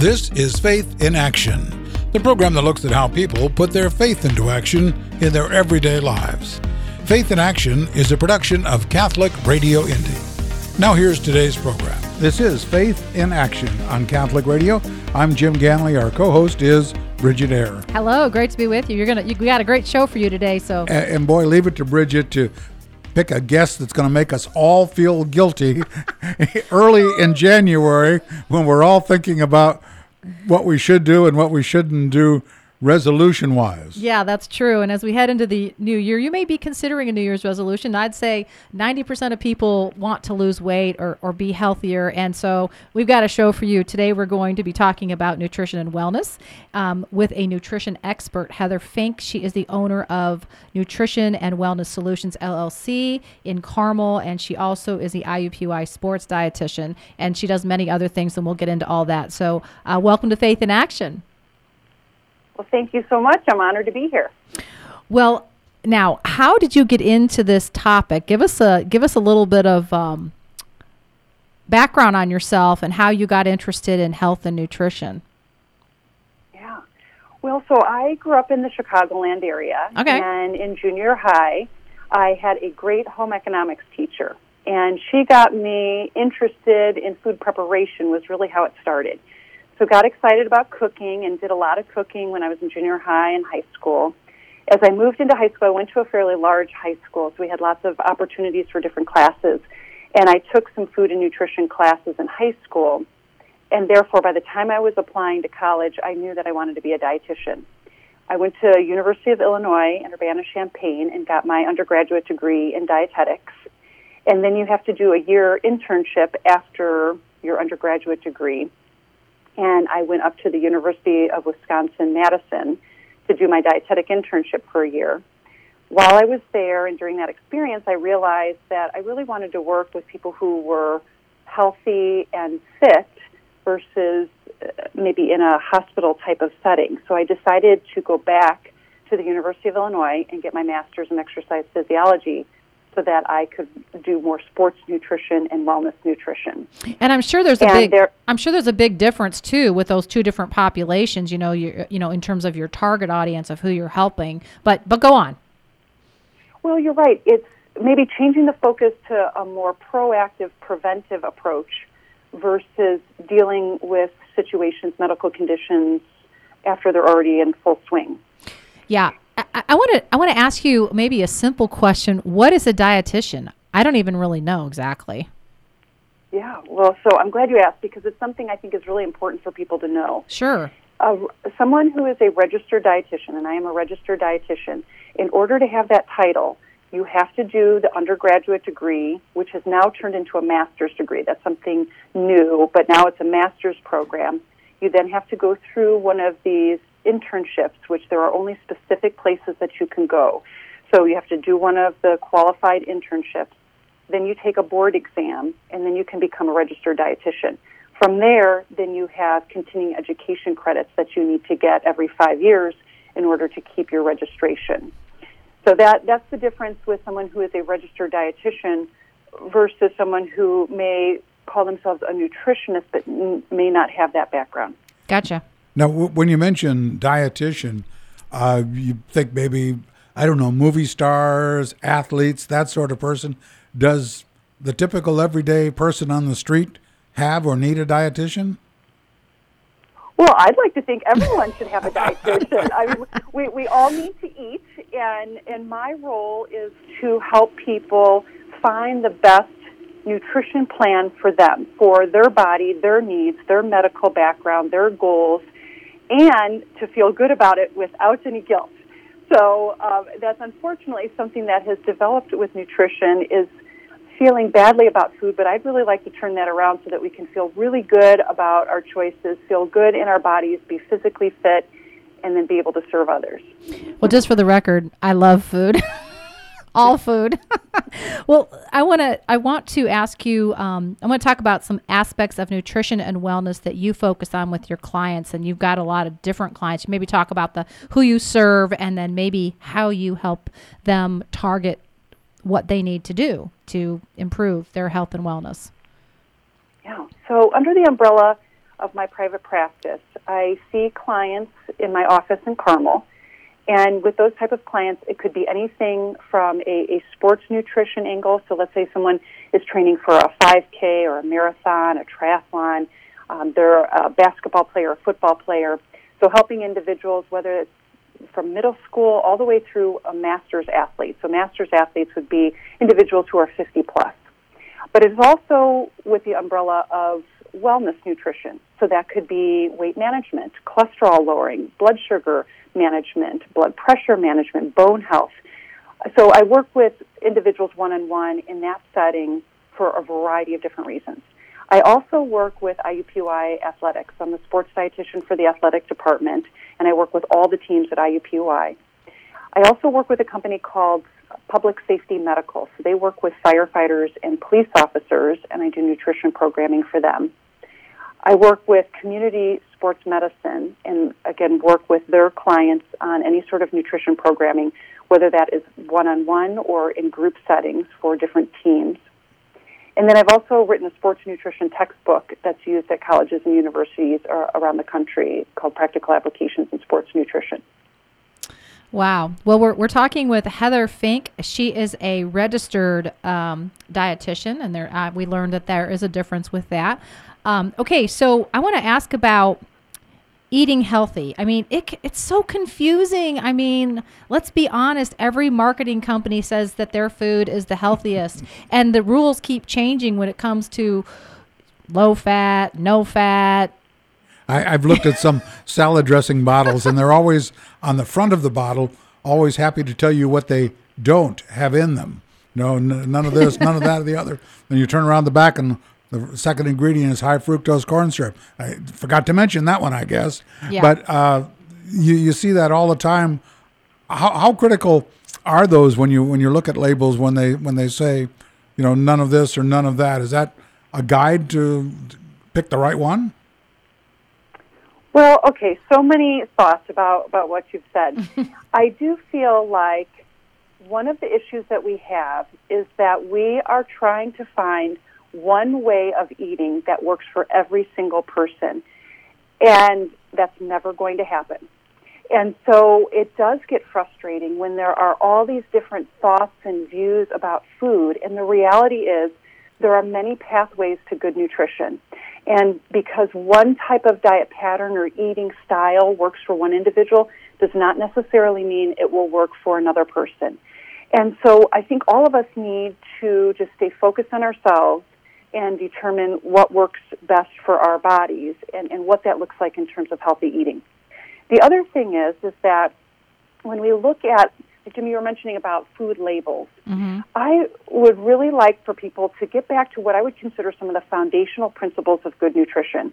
This is Faith in Action, the program that looks at how people put their faith into action in their everyday lives. Faith in Action is a production of Catholic Radio Indy. Now, here's today's program. This is Faith in Action on Catholic Radio. I'm Jim Ganley. Our co host is Bridget Eyre. Hello, great to be with you. You're gonna, you, we got a great show for you today. So, and, and boy, leave it to Bridget to pick a guest that's going to make us all feel guilty early in January when we're all thinking about what we should do and what we shouldn't do resolution wise. Yeah, that's true. And as we head into the new year, you may be considering a New Year's resolution. I'd say 90% of people want to lose weight or, or be healthier. And so we've got a show for you. Today, we're going to be talking about nutrition and wellness um, with a nutrition expert, Heather Fink. She is the owner of Nutrition and Wellness Solutions LLC in Carmel. And she also is the IUPUI sports dietitian. And she does many other things, and we'll get into all that. So, uh, welcome to Faith in Action. Well, thank you so much. I'm honored to be here. Well, now, how did you get into this topic? Give us a give us a little bit of um, background on yourself and how you got interested in health and nutrition. Yeah. Well, so I grew up in the Chicagoland area, okay. and in junior high, I had a great home economics teacher, and she got me interested in food preparation. Was really how it started so got excited about cooking and did a lot of cooking when I was in junior high and high school. As I moved into high school, I went to a fairly large high school, so we had lots of opportunities for different classes. And I took some food and nutrition classes in high school. And therefore, by the time I was applying to college, I knew that I wanted to be a dietitian. I went to University of Illinois in Urbana-Champaign and got my undergraduate degree in dietetics. And then you have to do a year internship after your undergraduate degree and I went up to the University of Wisconsin Madison to do my dietetic internship for a year. While I was there and during that experience, I realized that I really wanted to work with people who were healthy and fit versus uh, maybe in a hospital type of setting. So I decided to go back to the University of Illinois and get my master's in exercise physiology so that I could do more sports nutrition and wellness nutrition. And I'm sure there's a and big there, I'm sure there's a big difference too with those two different populations, you know, you you know in terms of your target audience of who you're helping. But but go on. Well, you're right. It's maybe changing the focus to a more proactive preventive approach versus dealing with situations, medical conditions after they're already in full swing. Yeah, I want to I want to ask you maybe a simple question. What is a dietitian? I don't even really know exactly. Yeah, well, so I'm glad you asked because it's something I think is really important for people to know. Sure. Uh, someone who is a registered dietitian, and I am a registered dietitian, in order to have that title, you have to do the undergraduate degree, which has now turned into a master's degree. That's something new, but now it's a master's program. You then have to go through one of these internships, which there are only specific places that you can go. So you have to do one of the qualified internships, then you take a board exam, and then you can become a registered dietitian. From there, then you have continuing education credits that you need to get every five years in order to keep your registration. So that, that's the difference with someone who is a registered dietitian versus someone who may call themselves a nutritionist but n- may not have that background. Gotcha. Now, w- when you mention dietitian, uh, you think maybe I don't know movie stars, athletes, that sort of person. Does the typical everyday person on the street have or need a dietitian? Well, I'd like to think everyone should have a dietitian. I mean, we, we all need to eat, and, and my role is to help people find the best nutrition plan for them, for their body, their needs, their medical background, their goals, and to feel good about it without any guilt. So um, that's unfortunately something that has developed with nutrition is feeling badly about food, but I'd really like to turn that around so that we can feel really good about our choices, feel good in our bodies, be physically fit, and then be able to serve others. Well, just for the record, I love food. all food. well, I want to I want to ask you. Um, I want to talk about some aspects of nutrition and wellness that you focus on with your clients, and you've got a lot of different clients. Maybe talk about the who you serve, and then maybe how you help them target what they need to do to improve their health and wellness. Yeah. So under the umbrella of my private practice, I see clients in my office in Carmel. And with those type of clients, it could be anything from a, a sports nutrition angle. So let's say someone is training for a 5K or a marathon, a triathlon. Um, they're a basketball player, a football player. So helping individuals, whether it's from middle school all the way through a master's athlete. So master's athletes would be individuals who are 50 plus. But it's also with the umbrella of wellness nutrition. So that could be weight management, cholesterol lowering, blood sugar management, blood pressure management, bone health. So I work with individuals one on one in that setting for a variety of different reasons. I also work with IUPUI Athletics. I'm the sports dietitian for the athletic department, and I work with all the teams at IUPUI. I also work with a company called Public Safety Medical. So they work with firefighters and police officers, and I do nutrition programming for them. I work with community sports medicine and again work with their clients on any sort of nutrition programming, whether that is one on one or in group settings for different teams. And then I've also written a sports nutrition textbook that's used at colleges and universities around the country called Practical Applications in Sports Nutrition. Wow. Well, we're, we're talking with Heather Fink. She is a registered um, dietitian, and there uh, we learned that there is a difference with that. Um, okay, so I want to ask about eating healthy. I mean, it, it's so confusing. I mean, let's be honest. Every marketing company says that their food is the healthiest, and the rules keep changing when it comes to low fat, no fat. I, have looked at some salad dressing bottles, and they're always on the front of the bottle, always happy to tell you what they don't have in them. No, n- none of this, none of that, or the other. Then you turn around the back, and the second ingredient is high fructose corn syrup. I forgot to mention that one, I guess. Yeah. But uh, you you see that all the time. How, how critical are those when you when you look at labels when they when they say, you know, none of this or none of that? Is that a guide to pick the right one? Well, okay, so many thoughts about about what you've said. I do feel like one of the issues that we have is that we are trying to find one way of eating that works for every single person. And that's never going to happen. And so it does get frustrating when there are all these different thoughts and views about food. And the reality is, there are many pathways to good nutrition. And because one type of diet pattern or eating style works for one individual does not necessarily mean it will work for another person. And so I think all of us need to just stay focused on ourselves and determine what works best for our bodies and, and what that looks like in terms of healthy eating. The other thing is is that when we look at Jimmy, you were mentioning about food labels. Mm-hmm. I would really like for people to get back to what I would consider some of the foundational principles of good nutrition.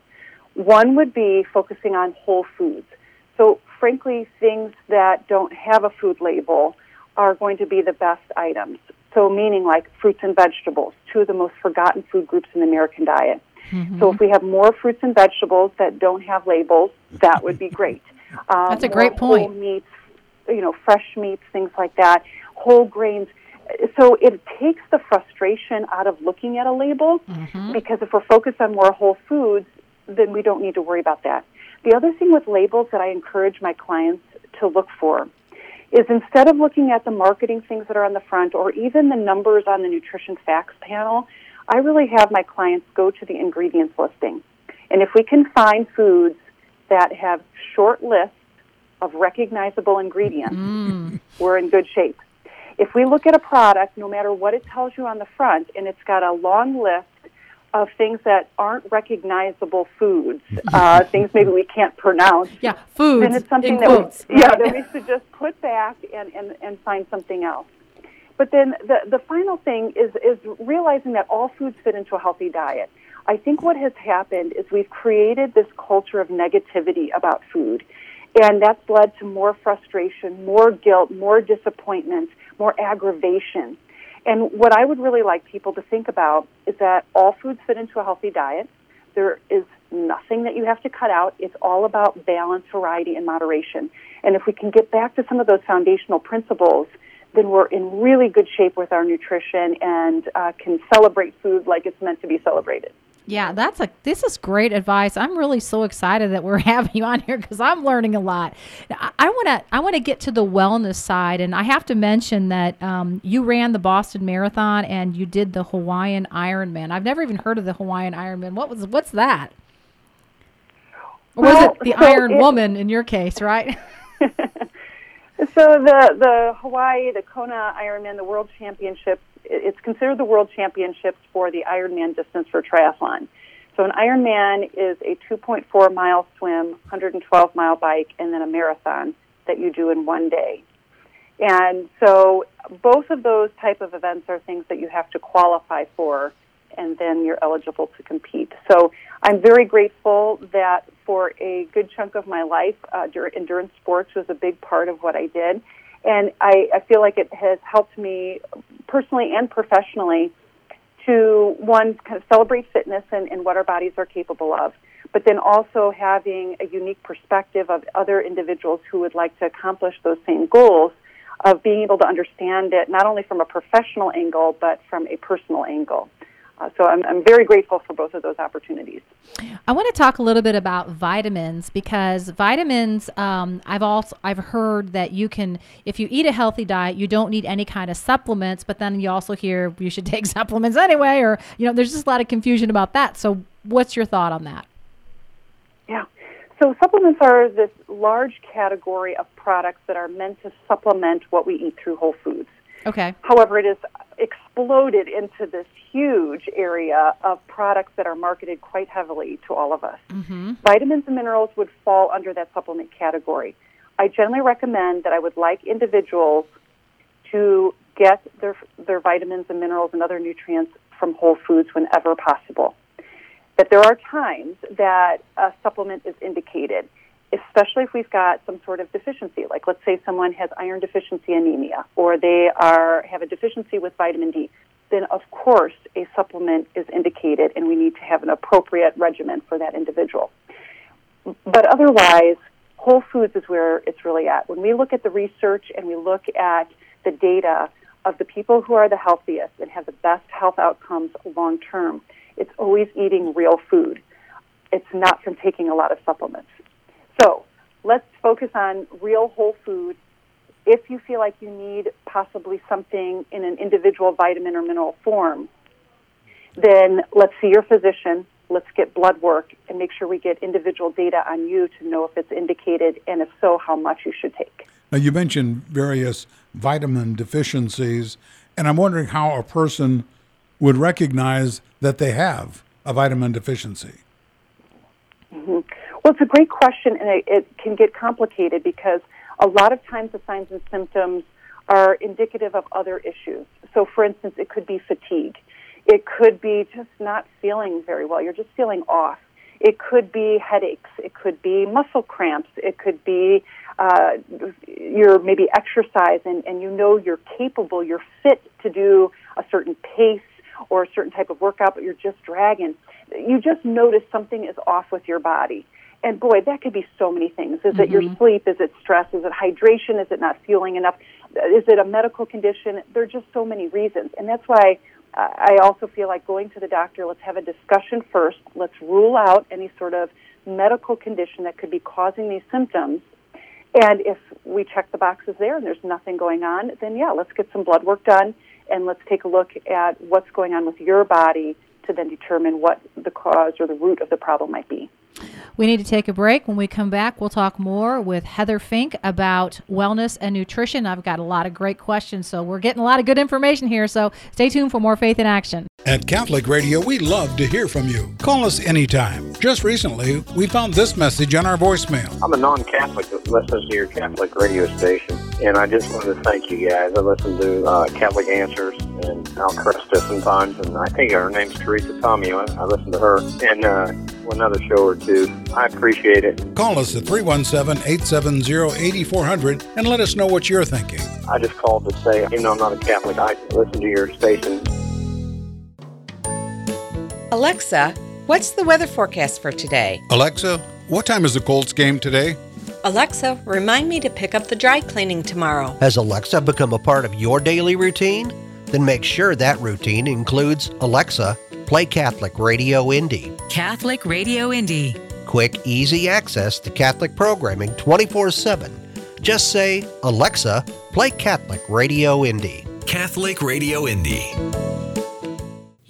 One would be focusing on whole foods. So, frankly, things that don't have a food label are going to be the best items. So, meaning like fruits and vegetables, two of the most forgotten food groups in the American diet. Mm-hmm. So, if we have more fruits and vegetables that don't have labels, that would be great. Um, That's a great point. Whole meats, you know, fresh meats, things like that, whole grains. So it takes the frustration out of looking at a label mm-hmm. because if we're focused on more whole foods, then we don't need to worry about that. The other thing with labels that I encourage my clients to look for is instead of looking at the marketing things that are on the front or even the numbers on the nutrition facts panel, I really have my clients go to the ingredients listing. And if we can find foods that have short lists of recognizable ingredients, mm. we're in good shape. If we look at a product, no matter what it tells you on the front, and it's got a long list of things that aren't recognizable foods, uh, things maybe we can't pronounce. Yeah, foods. Then it's something that quotes. we, yeah, that we should just put back and, and, and find something else. But then the, the final thing is, is realizing that all foods fit into a healthy diet. I think what has happened is we've created this culture of negativity about food. And that's led to more frustration, more guilt, more disappointment, more aggravation. And what I would really like people to think about is that all foods fit into a healthy diet. There is nothing that you have to cut out. It's all about balance, variety, and moderation. And if we can get back to some of those foundational principles, then we're in really good shape with our nutrition and uh, can celebrate food like it's meant to be celebrated. Yeah, that's a this is great advice. I'm really so excited that we're having you on here because I'm learning a lot. I want to I want to get to the wellness side, and I have to mention that um, you ran the Boston Marathon and you did the Hawaiian Ironman. I've never even heard of the Hawaiian Ironman. What was what's that? Or was Well, it the so Iron it- Woman in your case, right? So the the Hawaii, the Kona Ironman, the World Championships, it's considered the World Championships for the Ironman distance for triathlon. So an Ironman is a 2.4 mile swim, 112 mile bike, and then a marathon that you do in one day. And so both of those type of events are things that you have to qualify for, and then you're eligible to compete. So I'm very grateful that for a good chunk of my life, uh, endurance sports was a big part of what I did. And I, I feel like it has helped me personally and professionally to, one, kind of celebrate fitness and, and what our bodies are capable of, but then also having a unique perspective of other individuals who would like to accomplish those same goals of being able to understand it not only from a professional angle, but from a personal angle. Uh, so I'm, I'm very grateful for both of those opportunities. I want to talk a little bit about vitamins because vitamins. Um, I've also I've heard that you can, if you eat a healthy diet, you don't need any kind of supplements. But then you also hear you should take supplements anyway, or you know, there's just a lot of confusion about that. So, what's your thought on that? Yeah. So supplements are this large category of products that are meant to supplement what we eat through whole foods. Okay. However, it has exploded into this huge area of products that are marketed quite heavily to all of us. Mm-hmm. Vitamins and minerals would fall under that supplement category. I generally recommend that I would like individuals to get their, their vitamins and minerals and other nutrients from whole foods whenever possible. But there are times that a supplement is indicated, especially if we've got some sort of deficiency. Like, let's say someone has iron deficiency anemia, or they are have a deficiency with vitamin D. Then, of course, a supplement is indicated, and we need to have an appropriate regimen for that individual. But otherwise, whole foods is where it's really at. When we look at the research and we look at the data of the people who are the healthiest and have the best health outcomes long term, it's always eating real food. It's not from taking a lot of supplements. So let's focus on real whole food. If you feel like you need possibly something in an individual vitamin or mineral form, then let's see your physician. Let's get blood work and make sure we get individual data on you to know if it's indicated and if so, how much you should take. Now, you mentioned various vitamin deficiencies, and I'm wondering how a person would recognize that they have a vitamin deficiency. Mm-hmm. Well, it's a great question, and it, it can get complicated because a lot of times the signs and symptoms are indicative of other issues. So, for instance, it could be fatigue. It could be just not feeling very well. You're just feeling off. It could be headaches. It could be muscle cramps. It could be uh, you're maybe exercise and, and you know you're capable, you're fit to do a certain pace or a certain type of workout, but you're just dragging. You just notice something is off with your body. And boy, that could be so many things. Is it your sleep? Is it stress? Is it hydration? Is it not fueling enough? Is it a medical condition? There are just so many reasons. And that's why uh, I also feel like going to the doctor, let's have a discussion first. Let's rule out any sort of medical condition that could be causing these symptoms. And if we check the boxes there and there's nothing going on, then yeah, let's get some blood work done and let's take a look at what's going on with your body to then determine what the cause or the root of the problem might be. We need to take a break. When we come back, we'll talk more with Heather Fink about wellness and nutrition. I've got a lot of great questions, so we're getting a lot of good information here. So stay tuned for more Faith in Action. At Catholic Radio, we love to hear from you. Call us anytime. Just recently, we found this message on our voicemail. I'm a non-Catholic that listens to your Catholic radio station, and I just wanted to thank you guys. I listen to uh, Catholic Answers and Al Kresta sometimes, and I think her name's Teresa Tommy. I, I listen to her and uh, another show or two. I appreciate it. Call us at 317 870 8400 and let us know what you're thinking. I just called to say, even though I'm not a Catholic, I listen to your station. Alexa, what's the weather forecast for today? Alexa, what time is the Colts game today? Alexa, remind me to pick up the dry cleaning tomorrow. Has Alexa become a part of your daily routine? Then make sure that routine includes Alexa, Play Catholic Radio Indy. Catholic Radio Indy. Quick, easy access to Catholic programming 24 7. Just say, Alexa, play Catholic Radio Indy. Catholic Radio Indy.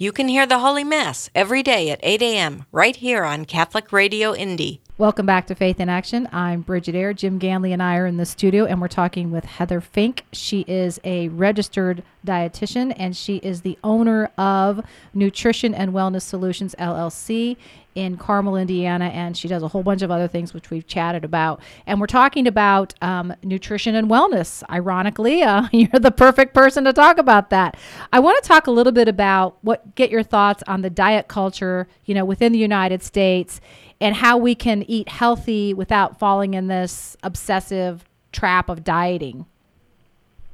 You can hear the Holy Mass every day at 8 a.m. right here on Catholic Radio Indy. Welcome back to Faith in Action. I'm Bridget Eyre. Jim Ganley and I are in the studio, and we're talking with Heather Fink. She is a registered dietitian, and she is the owner of Nutrition and Wellness Solutions LLC in Carmel, Indiana, and she does a whole bunch of other things which we've chatted about. And we're talking about um, nutrition and wellness. Ironically, uh, you're the perfect person to talk about that. I want to talk a little bit about what get your thoughts on the diet culture, you know, within the United States and how we can eat healthy without falling in this obsessive trap of dieting.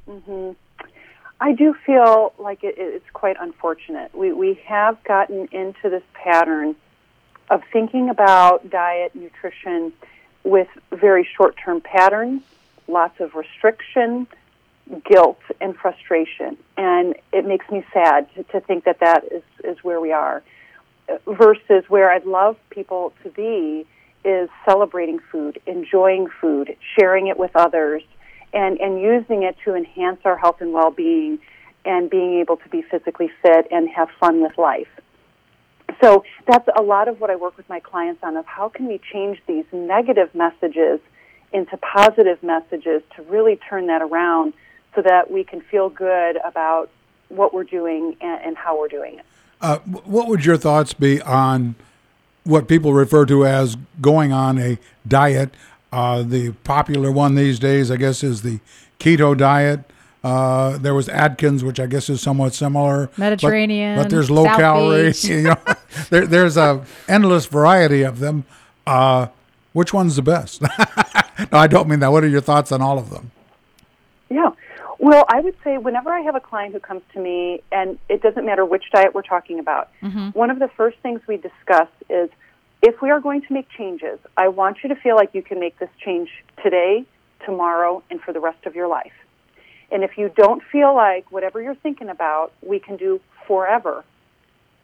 Mm-hmm. I do feel like it, it's quite unfortunate. We we have gotten into this pattern of thinking about diet, nutrition with very short-term patterns, lots of restriction, guilt, and frustration, and it makes me sad to, to think that that is is where we are versus where I'd love people to be is celebrating food, enjoying food, sharing it with others, and, and using it to enhance our health and well being and being able to be physically fit and have fun with life. So that's a lot of what I work with my clients on of how can we change these negative messages into positive messages to really turn that around so that we can feel good about what we're doing and, and how we're doing it. Uh, what would your thoughts be on what people refer to as going on a diet? Uh, the popular one these days, I guess, is the keto diet. Uh, there was Atkins, which I guess is somewhat similar. Mediterranean, but, but there's low South calorie. You know, there, there's a endless variety of them. Uh, which one's the best? no, I don't mean that. What are your thoughts on all of them? Yeah. Well, I would say whenever I have a client who comes to me, and it doesn't matter which diet we're talking about, Mm-hmm. one of the first things we discuss is if we are going to make changes, I want you to feel like you can make this change today, tomorrow, and for the rest of your life. And if you don't feel like whatever you're thinking about we can do forever,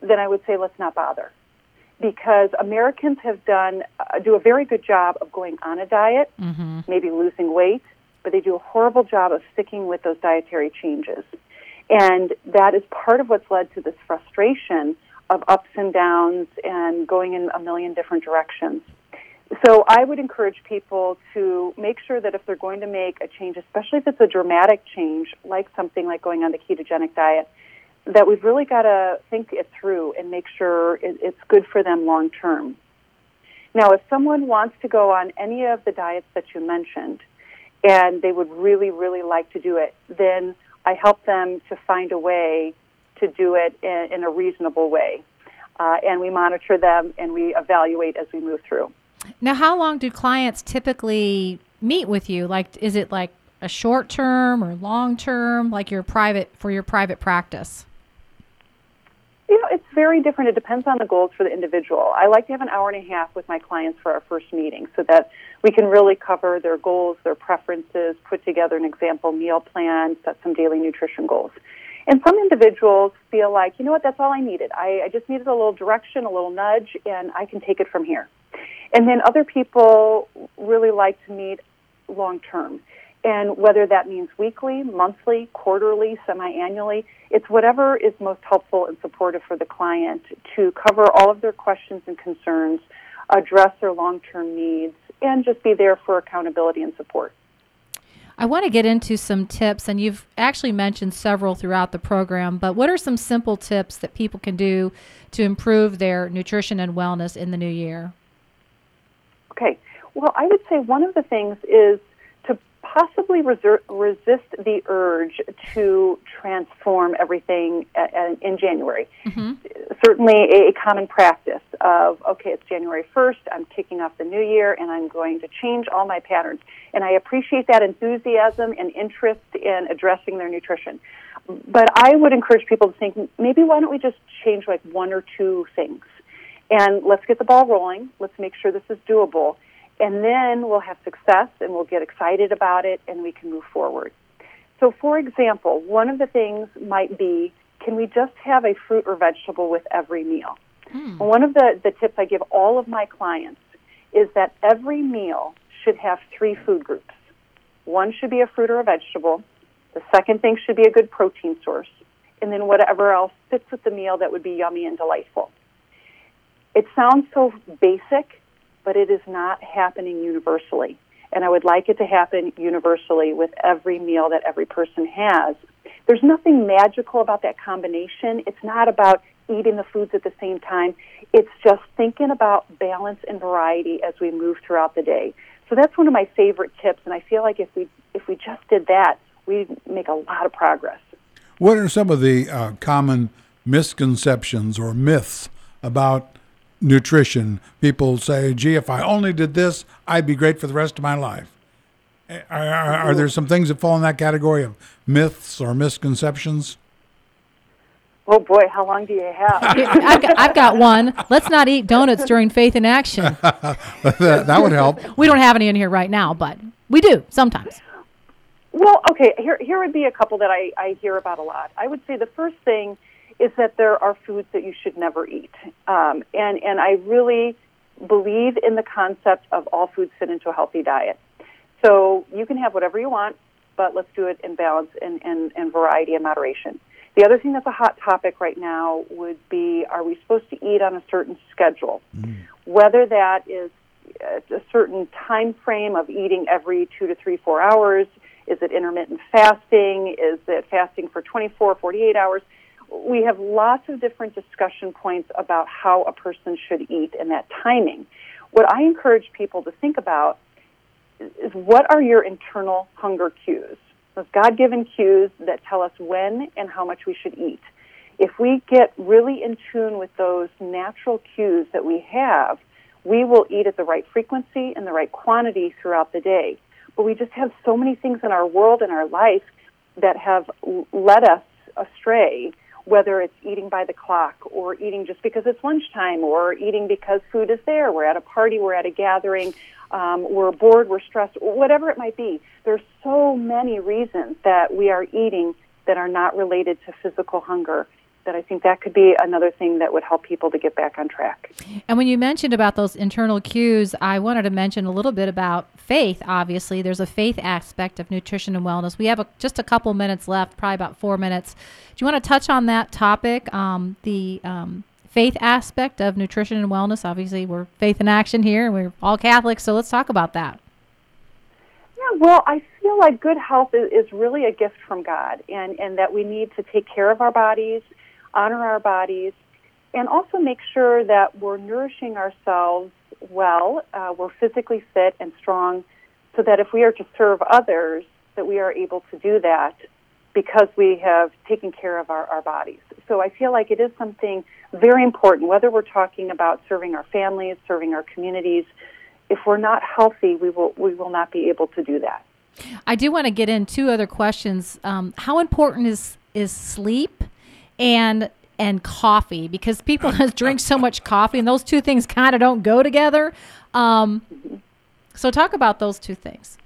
then I would say let's not bother. Because Americans have done uh, do a very good job of going on a diet, Mm-hmm. maybe losing weight, but they do a horrible job of sticking with those dietary changes. And that is part of what's led to this frustration of ups and downs and going in a million different directions. So I would encourage people to make sure that if they're going to make a change, especially if it's a dramatic change, like something like going on the ketogenic diet, that we've really got to think it through and make sure it, it's good for them long term. Now, if someone wants to go on any of the diets that you mentioned, and they would really, really like to do it, then I help them to find a way to do it in, in a reasonable way. Uh, and we monitor them and we evaluate as we move through. Now, how long do clients typically meet with you? Like, is it like a short term or long term, like your private for your private practice? You know, it's very different. It depends on the goals for the individual. I like to have an hour and a half with my clients for our first meeting so that we can really cover their goals, their preferences, put together an example meal plan, set some daily nutrition goals. And some individuals feel like, you know what, that's all I needed. I, I just needed a little direction, a little nudge, and I can take it from here. And then other people really like to meet long term. And whether that means weekly, monthly, quarterly, semi annually, it's whatever is most helpful and supportive for the client to cover all of their questions and concerns, address their long term needs, and just be there for accountability and support. I want to get into some tips, and you've actually mentioned several throughout the program, but what are some simple tips that people can do to improve their nutrition and wellness in the new year? Okay. Well, I would say one of the things is to possibly reser- resist the urge to transform everything in January. Mm-hmm. Certainly, a, a common practice of okay, it's January 1st, I'm kicking off the new year, and I'm going to change all my patterns. And I appreciate that enthusiasm and interest in addressing their nutrition. But I would encourage people to think maybe why don't we just change like one or two things? And let's get the ball rolling. Let's make sure this is doable. And then we'll have success and we'll get excited about it and we can move forward. So, for example, one of the things might be can we just have a fruit or vegetable with every meal? Hmm. One of the, the tips I give all of my clients is that every meal should have three food groups. One should be a fruit or a vegetable. The second thing should be a good protein source. And then whatever else fits with the meal that would be yummy and delightful. It sounds so basic, but it is not happening universally. And I would like it to happen universally with every meal that every person has. There's nothing magical about that combination. It's not about eating the foods at the same time. It's just thinking about balance and variety as we move throughout the day. So that's one of my favorite tips, and I feel like if we if we just did that, we'd make a lot of progress. What are some of the uh, common misconceptions or myths about nutrition? People say, "Gee, if I only did this, I'd be great for the rest of my life." Eh, are, are, are there some things that fall in that category of myths or misconceptions? Oh boy, how long do you have? I've, got, I've got one. Let's not eat donuts during Faith in Action. that, that would help. We don't have any in here right now, but we do sometimes. Well, okay, here here would be a couple that I, I hear about a lot. I would say the first thing is that there are foods that you should never eat. Um, and, and I really believe in the concept of all foods fit into a healthy diet. So you can have whatever you want, but let's do it in balance and, and, and variety and moderation. The other thing that's a hot topic right now would be are we supposed to eat on a certain schedule? Whether that is a certain time frame of eating every two to three, four hours, is it intermittent fasting? Is it fasting for 24, 48 hours? We have lots of different discussion points about how a person should eat and that timing. What I encourage people to think about is what are your internal hunger cues? Those God given cues that tell us when and how much we should eat. If we get really in tune with those natural cues that we have, we will eat at the right frequency and the right quantity throughout the day. But we just have so many things in our world and our life that have led us astray, whether it's eating by the clock or eating just because it's lunchtime or eating because food is there. We're at a party, we're at a gathering, um, we're bored, we're stressed, whatever it might be. There's so many reasons that we are eating that are not related to physical hunger that I think that could be another thing that would help people to get back on track. And when you mentioned about those internal cues, I wanted to mention a little bit about faith. Obviously, there's a faith aspect of nutrition and wellness. We have a, just a couple minutes left, probably about four minutes. Do you want to touch on that topic, um, the um, faith aspect of nutrition and wellness? Obviously, we're faith in action here, and we're all Catholics, so let's talk about that. Yeah, well, I feel like good health is, is really a gift from God, and, and that we need to take care of our bodies honor our bodies, and also make sure that we're nourishing ourselves well, uh, we're physically fit and strong, so that if we are to serve others, that we are able to do that because we have taken care of our, our bodies. So I feel like it is something very important, whether we're talking about serving our families, serving our communities. If we're not healthy, we will we will not be able to do that. I do want to get in two other questions. Um, how important is is sleep? And and coffee because people drink so much coffee and those two things kind of don't go together. Um, so talk about those two things.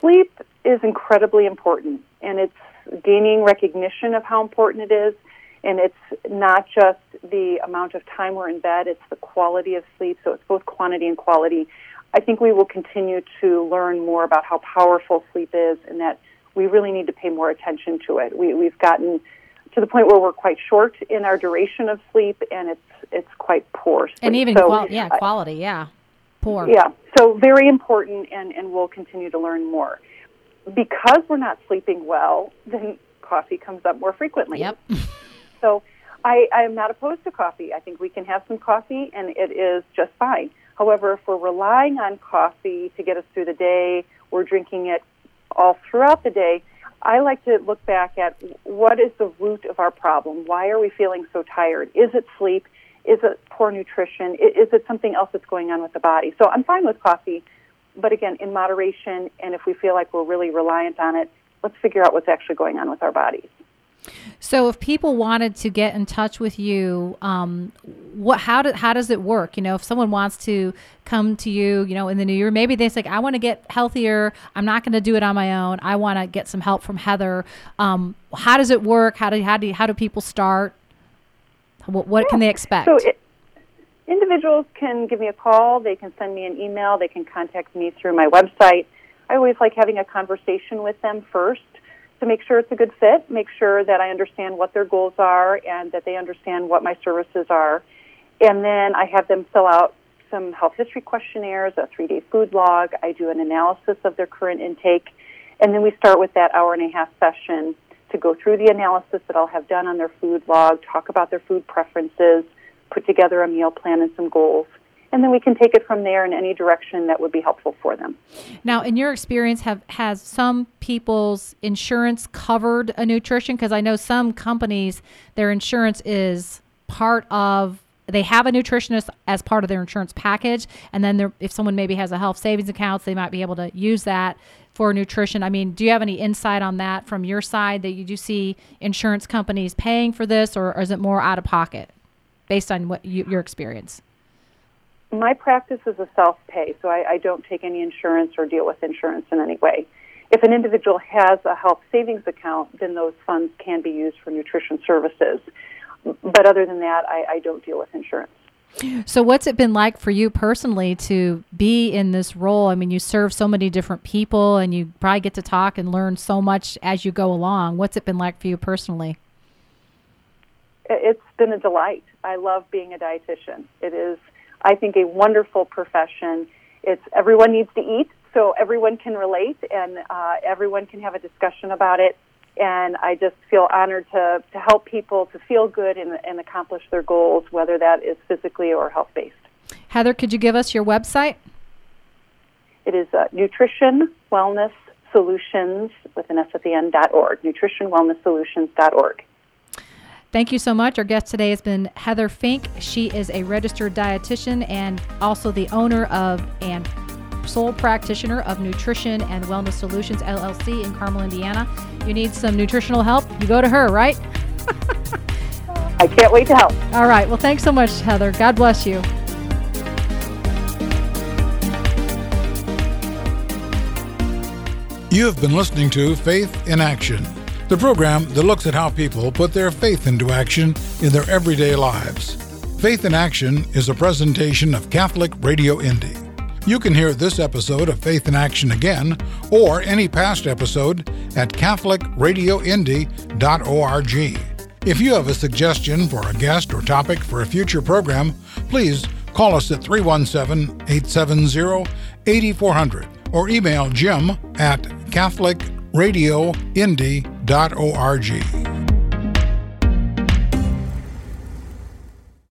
Sleep is incredibly important, and it's gaining recognition of how important it is. And it's not just the amount of time we're in bed; it's the quality of sleep. So it's both quantity and quality. I think we will continue to learn more about how powerful sleep is, and that we really need to pay more attention to it. We, we've gotten to the point where we're quite short in our duration of sleep, and it's it's quite poor. Sleep. And even so, qual- yeah, quality, yeah, poor. Yeah, so very important, and and we'll continue to learn more. Because we're not sleeping well, then coffee comes up more frequently. Yep. so I, I am not opposed to coffee. I think we can have some coffee, and it is just fine. However, if we're relying on coffee to get us through the day, we're drinking it all throughout the day I like to look back at what is the root of our problem? Why are we feeling so tired? Is it sleep? Is it poor nutrition? Is it something else that's going on with the body? So I'm fine with coffee, but again, in moderation. And if we feel like we're really reliant on it, let's figure out what's actually going on with our bodies. So, if people wanted to get in touch with you, um, what how do, how does it work? You know, if someone wants to come to you, you know, in the new year, maybe they say, "I want to get healthier. I'm not going to do it on my own. I want to get some help from Heather." Um, how does it work? How do how do how do people start? What, what can they expect? So it, individuals can give me a call. They can send me an email. They can contact me through my website. I always like having a conversation with them first to make sure it's a good fit, make sure that I understand what their goals are and that they understand what my services are. And then I have them fill out some health history questionnaires, a three day food log. I do an analysis of their current intake. And then we start with that hour and a half session to go through the analysis that I'll have done on their food log, talk about their food preferences, put together a meal plan and some goals and then we can take it from there in any direction that would be helpful for them. Now, in your experience, have has some people's insurance covered a nutrition? Because I know some companies, their insurance is part of they have a nutritionist as part of their insurance package, and then if someone maybe has a health savings account, they might be able to use that for nutrition. I mean, do you have any insight on that from your side that you do see insurance companies paying for this, or, or is it more out of pocket based on what you, your experience? My practice is a self pay, so I, I don't take any insurance or deal with insurance in any way. If an individual has a health savings account, then those funds can be used for nutrition services. But other than that, I, I don't deal with insurance. So, what's it been like for you personally to be in this role? I mean, you serve so many different people and you probably get to talk and learn so much as you go along. What's it been like for you personally? It's been a delight. I love being a dietitian. It is I think, a wonderful profession. It's everyone needs to eat, so everyone can relate and uh, everyone can have a discussion about it. And I just feel honored to, to help people to feel good and, and accomplish their goals, whether that is physically or health based. Heather, could you give us your website? It is uh, Nutrition Wellness Solutions with an S at the end dot org. NutritionWellnessSolutions.org. Thank you so much. Our guest today has been Heather Fink. She is a registered dietitian and also the owner of and sole practitioner of Nutrition and Wellness Solutions LLC in Carmel, Indiana. You need some nutritional help, you go to her, right? I can't wait to help. All right. Well, thanks so much, Heather. God bless you. You have been listening to Faith in Action the program that looks at how people put their faith into action in their everyday lives. Faith in Action is a presentation of Catholic Radio Indy. You can hear this episode of Faith in Action again or any past episode at CatholicRadioIndy.org. If you have a suggestion for a guest or topic for a future program, please call us at 317 870 8400 or email jim at Catholic radioindy.org.